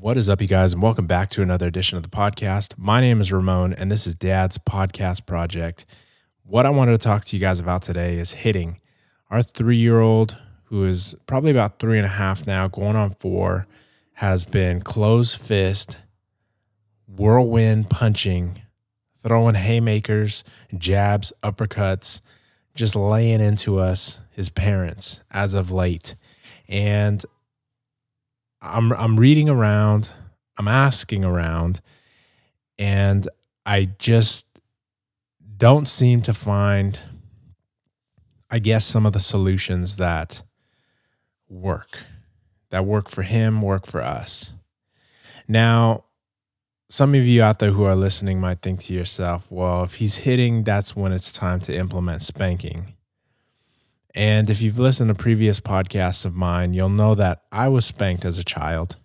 What is up, you guys, and welcome back to another edition of the podcast. My name is Ramon, and this is Dad's podcast project. What I wanted to talk to you guys about today is hitting. Our three year old, who is probably about three and a half now, going on four, has been closed fist, whirlwind punching, throwing haymakers, jabs, uppercuts, just laying into us, his parents, as of late. And I'm I'm reading around, I'm asking around, and I just don't seem to find I guess some of the solutions that work. That work for him, work for us. Now, some of you out there who are listening might think to yourself, well, if he's hitting, that's when it's time to implement spanking. And if you've listened to previous podcasts of mine, you'll know that I was spanked as a child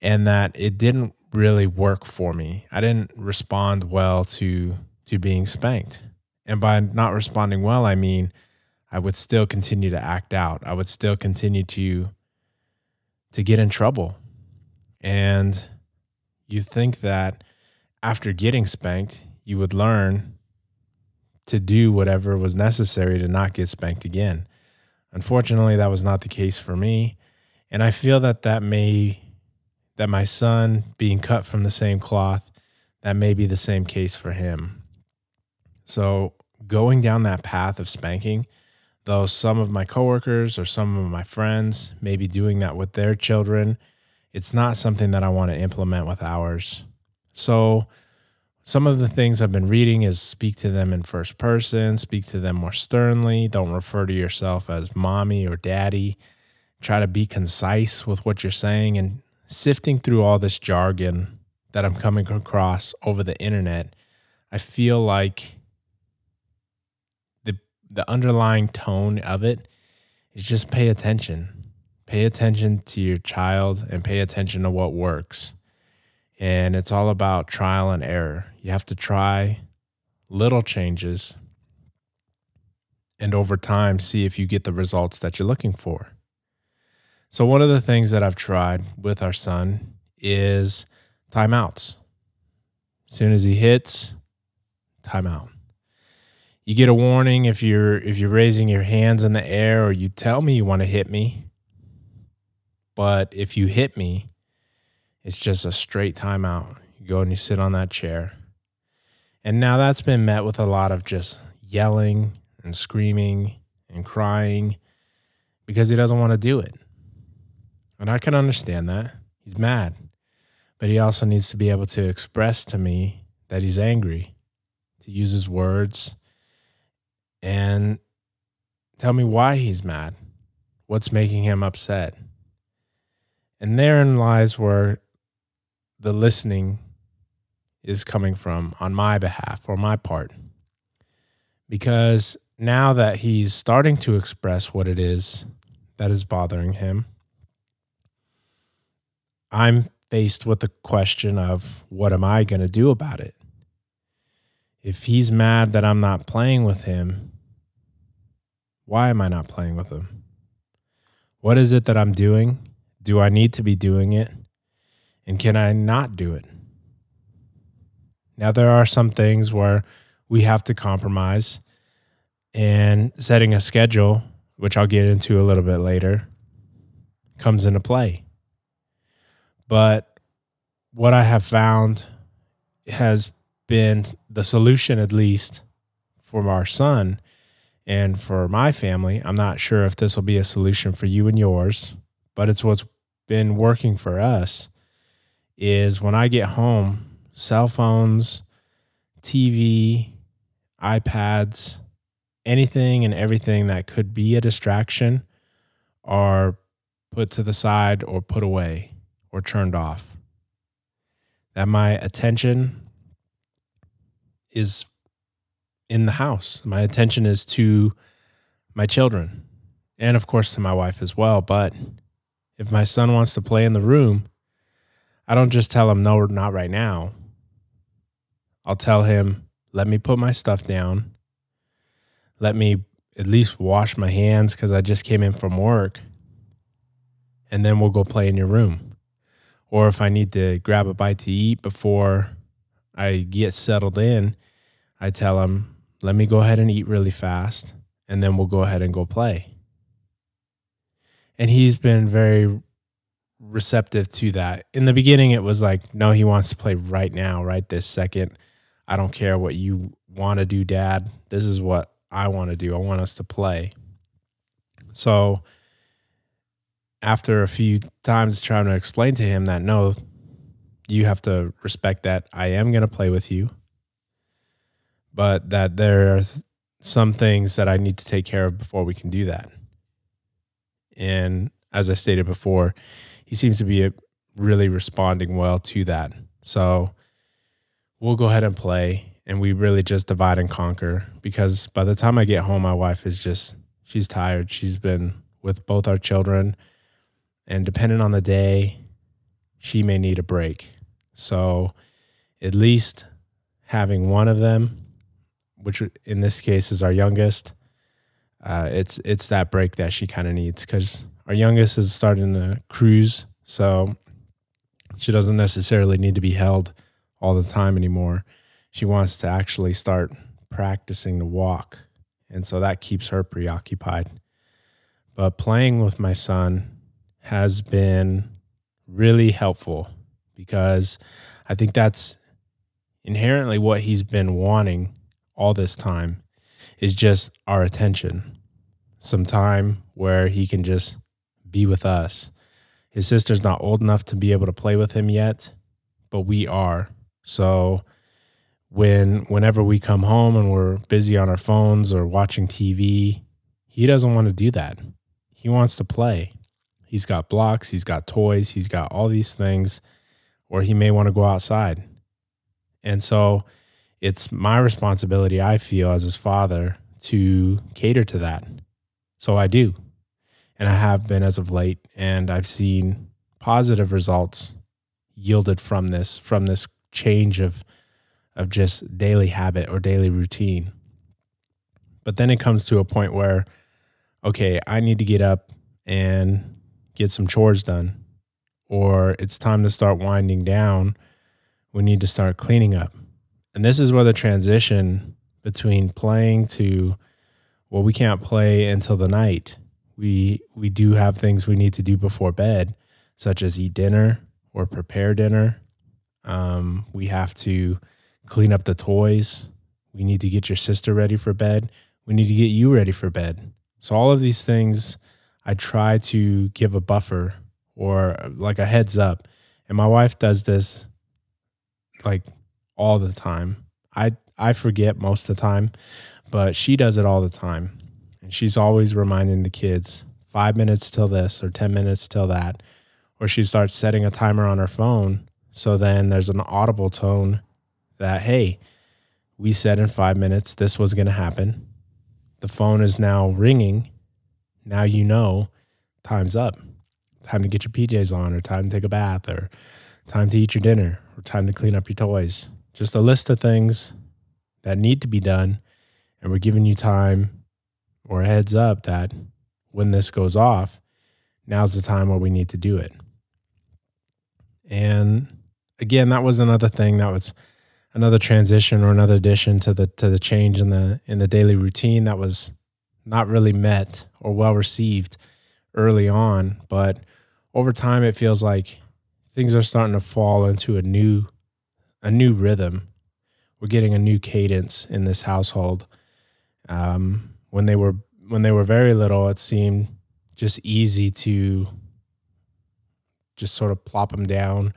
and that it didn't really work for me. I didn't respond well to to being spanked. And by not responding well, I mean I would still continue to act out. I would still continue to to get in trouble. And you think that after getting spanked, you would learn to do whatever was necessary to not get spanked again. Unfortunately, that was not the case for me, and I feel that that may that my son being cut from the same cloth, that may be the same case for him. So, going down that path of spanking, though some of my coworkers or some of my friends may be doing that with their children, it's not something that I want to implement with ours. So, some of the things I've been reading is speak to them in first person, speak to them more sternly, don't refer to yourself as mommy or daddy. Try to be concise with what you're saying and sifting through all this jargon that I'm coming across over the internet. I feel like the the underlying tone of it is just pay attention. Pay attention to your child and pay attention to what works and it's all about trial and error. You have to try little changes and over time see if you get the results that you're looking for. So, one of the things that I've tried with our son is timeouts. As soon as he hits, timeout. You get a warning if you're if you're raising your hands in the air or you tell me you want to hit me. But if you hit me, it's just a straight timeout. You go and you sit on that chair. And now that's been met with a lot of just yelling and screaming and crying because he doesn't want to do it. And I can understand that. He's mad. But he also needs to be able to express to me that he's angry, to use his words and tell me why he's mad, what's making him upset. And therein lies where the listening is coming from on my behalf or my part. Because now that he's starting to express what it is that is bothering him, I'm faced with the question of what am I going to do about it? If he's mad that I'm not playing with him, why am I not playing with him? What is it that I'm doing? Do I need to be doing it? And can I not do it? Now, there are some things where we have to compromise, and setting a schedule, which I'll get into a little bit later, comes into play. But what I have found has been the solution, at least for our son and for my family. I'm not sure if this will be a solution for you and yours, but it's what's been working for us is when I get home, cell phones, TV, iPads, anything and everything that could be a distraction are put to the side or put away or turned off. That my attention is in the house. My attention is to my children and, of course, to my wife as well. But if my son wants to play in the room, I don't just tell him, no, not right now. I'll tell him, let me put my stuff down. Let me at least wash my hands because I just came in from work. And then we'll go play in your room. or if I need to grab a bite to eat before I get settled in, I tell him, let me go ahead and eat really fast, and then we'll go ahead and go play. And he's been very receptive to that. In the beginning, it was like, no, he wants to play right now, right this second. I don't care what you want to do, dad. This is what I want to do. I want us to play. So, after a few times trying to explain to him that no, you have to respect that I am going to play with you, but that there are some things that I need to take care of before we can do that. And as I stated before, he seems to be uh, really responding well to that. So we'll go ahead and play and we really just divide and conquer because by the time I get home, my wife is just, she's tired. She's been with both our children and depending on the day, she may need a break. So at least having one of them, which in this case is our youngest, uh, it's it's that break that she kind of needs because our youngest is starting to cruise, so she doesn't necessarily need to be held all the time anymore. She wants to actually start practicing to walk, and so that keeps her preoccupied. But playing with my son has been really helpful because I think that's inherently what he's been wanting all this time is just our attention. Some time where he can just be with us. His sister's not old enough to be able to play with him yet, but we are. So when whenever we come home and we're busy on our phones or watching TV, he doesn't want to do that. He wants to play. He's got blocks, he's got toys, he's got all these things, or he may want to go outside. And so it's my responsibility, I feel, as his father, to cater to that. So I do. And I have been as of late, and I've seen positive results yielded from this, from this change of of just daily habit or daily routine. But then it comes to a point where, okay, I need to get up and get some chores done, or it's time to start winding down. We need to start cleaning up. And this is where the transition between playing to, well, we can't play until the night. We we do have things we need to do before bed, such as eat dinner or prepare dinner. Um, we have to clean up the toys. We need to get your sister ready for bed. We need to get you ready for bed. So all of these things I try to give a buffer or like a heads up. And my wife does this like all the time. I I forget most of the time, but she does it all the time. And she's always reminding the kids 5 minutes till this or 10 minutes till that. Or she starts setting a timer on her phone so then there's an audible tone that hey, we said in 5 minutes this was going to happen. The phone is now ringing now you know time's up. Time to get your PJs on, or time to take a bath, or time to eat your dinner, or time to clean up your toys. Just a list of things that need to be done. And we're giving you time or a heads up that when this goes off, now's the time where we need to do it. And again, that was another thing that was another transition or another addition to the to the change in the in the daily routine that was not really met or well received early on, but over time it feels like things are starting to fall into a new a new rhythm. We're getting a new cadence in this household. Um, when they were when they were very little, it seemed just easy to just sort of plop them down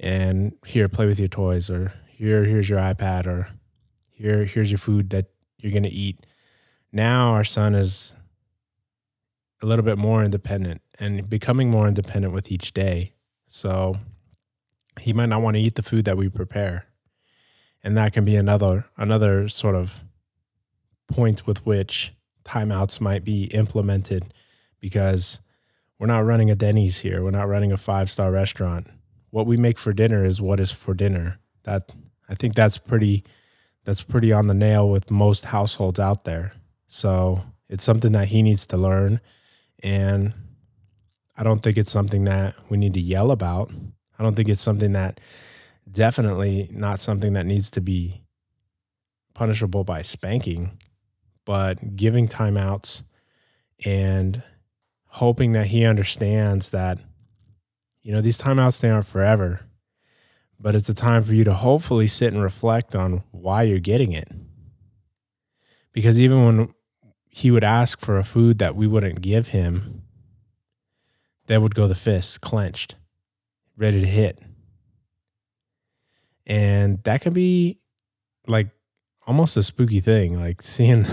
and here play with your toys or here here's your iPad or here here's your food that you're going to eat now our son is a little bit more independent and becoming more independent with each day. So he might not want to eat the food that we prepare. And that can be another another sort of point with which timeouts might be implemented because we're not running a Denny's here. We're not running a five-star restaurant. What we make for dinner is what is for dinner. That I think that's pretty that's pretty on the nail with most households out there. So it's something that he needs to learn. And I don't think it's something that we need to yell about. I don't think it's something that definitely not something that needs to be punishable by spanking, but giving timeouts and hoping that he understands that you know these timeouts they aren't forever but it's a time for you to hopefully sit and reflect on why you're getting it. Because even when he would ask for a food that we wouldn't give him there would go the fists clenched ready to hit. And that can be like almost a spooky thing like seeing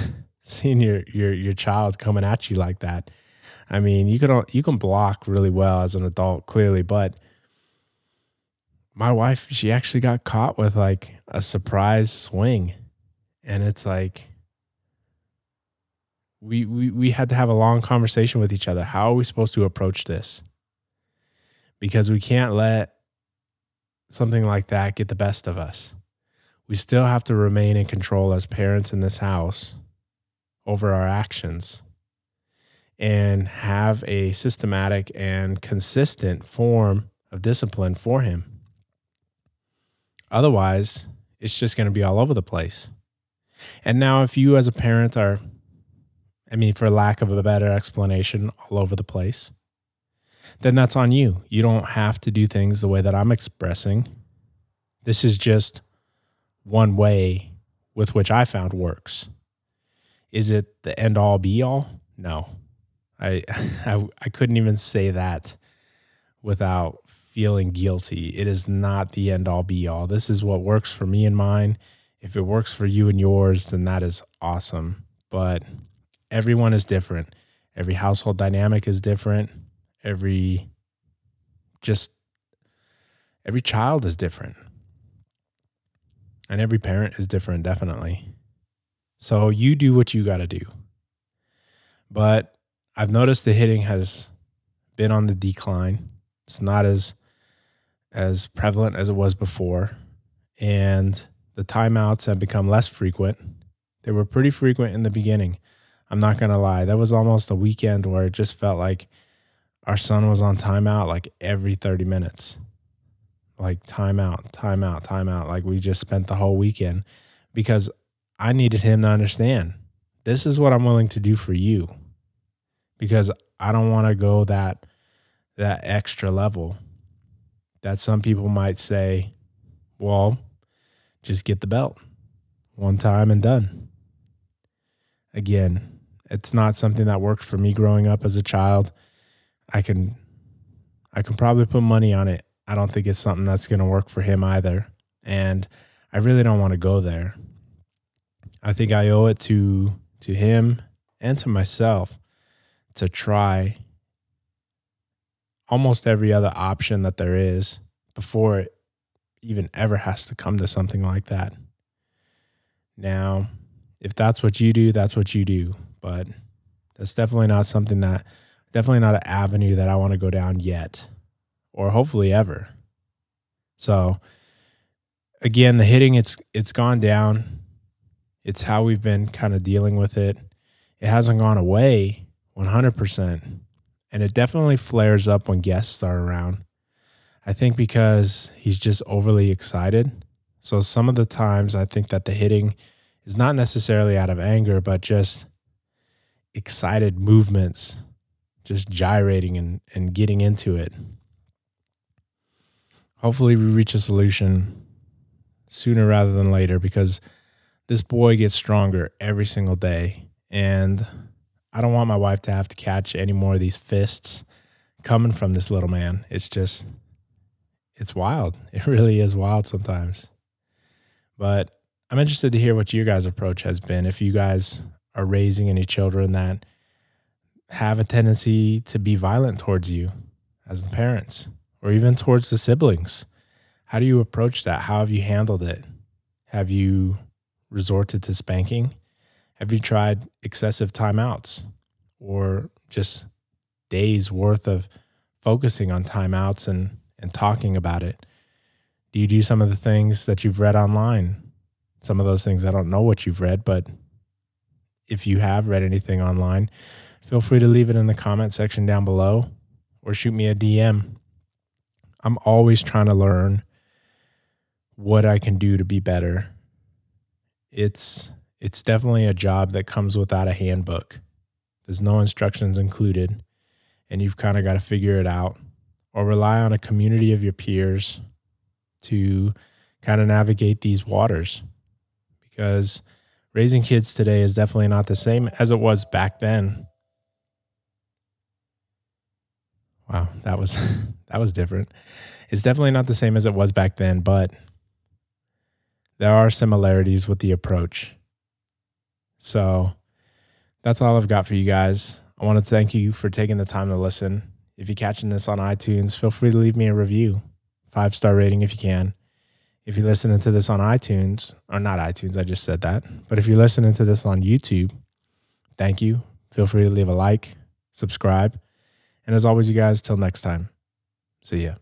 seeing your your your child coming at you like that I mean, you can you can block really well as an adult, clearly, but my wife, she actually got caught with like a surprise swing, and it's like we we we had to have a long conversation with each other. How are we supposed to approach this? Because we can't let something like that get the best of us. We still have to remain in control as parents in this house over our actions and have a systematic and consistent form of discipline for him. Otherwise, it's just going to be all over the place. And now, if you as a parent are, I mean, for lack of a better explanation, all over the place, then that's on you. You don't have to do things the way that I'm expressing. This is just one way with which I found works. Is it the end all be all? No. I, I I couldn't even say that without feeling guilty. It is not the end all be all. This is what works for me and mine. If it works for you and yours, then that is awesome. But everyone is different. Every household dynamic is different. Every just every child is different. And every parent is different, definitely. So you do what you got to do. But I've noticed the hitting has been on the decline. It's not as as prevalent as it was before, and the timeouts have become less frequent. They were pretty frequent in the beginning. I'm not gonna lie. That was almost a weekend where it just felt like our son was on timeout like every 30 minutes. Like timeout, timeout, timeout. Like we just spent the whole weekend because I needed him to understand this is what I'm willing to do for you because I don't want to go that that extra level that some people might say, well, just get the belt one time and done. Again, it's not something that worked for me growing up as a child. I can I can probably put money on it. I don't think it's something that's going to work for him either. And I really don't want to go there. I think I owe it to to him and to myself to try almost every other option that there is before it even ever has to come to something like that. Now, if that's what you do, that's what you do. But that's definitely not something that, definitely not an avenue that I want to go down yet, or hopefully ever. So, again, the hitting it's it's gone down. It's how we've been kind of dealing with it. It hasn't gone away, 100%. And it definitely flares up when guests are around. I think because he's just overly excited. So some of the times I think that the hitting is not necessarily out of anger, but just excited movements, just gyrating and, and getting into it. Hopefully, we reach a solution sooner rather than later because this boy gets stronger every single day. And I don't want my wife to have to catch any more of these fists coming from this little man. It's just, it's wild. It really is wild sometimes. But I'm interested to hear what your guys' approach has been. If you guys are raising any children that have a tendency to be violent towards you as the parents or even towards the siblings, how do you approach that? How have you handled it? Have you resorted to spanking? Have you tried excessive timeouts or just days worth of focusing on timeouts and, and talking about it? Do you do some of the things that you've read online? Some of those things I don't know what you've read, but if you have read anything online, feel free to leave it in the comment section down below or shoot me a DM. I'm always trying to learn what I can do to be better. It's it's definitely a job that comes without a handbook. There's no instructions included, and you've kind of got to figure it out or rely on a community of your peers to kind of navigate these waters because raising kids today is definitely not the same as it was back then. Wow, that was that was different. It's definitely not the same as it was back then, but there are similarities with the approach. So that's all I've got for you guys. I want to thank you for taking the time to listen. If you're catching this on iTunes, feel free to leave me a review, five star rating if you can. If you're listening to this on iTunes, or not iTunes, I just said that, but if you're listening to this on YouTube, thank you. Feel free to leave a like, subscribe. And as always, you guys, till next time, see ya.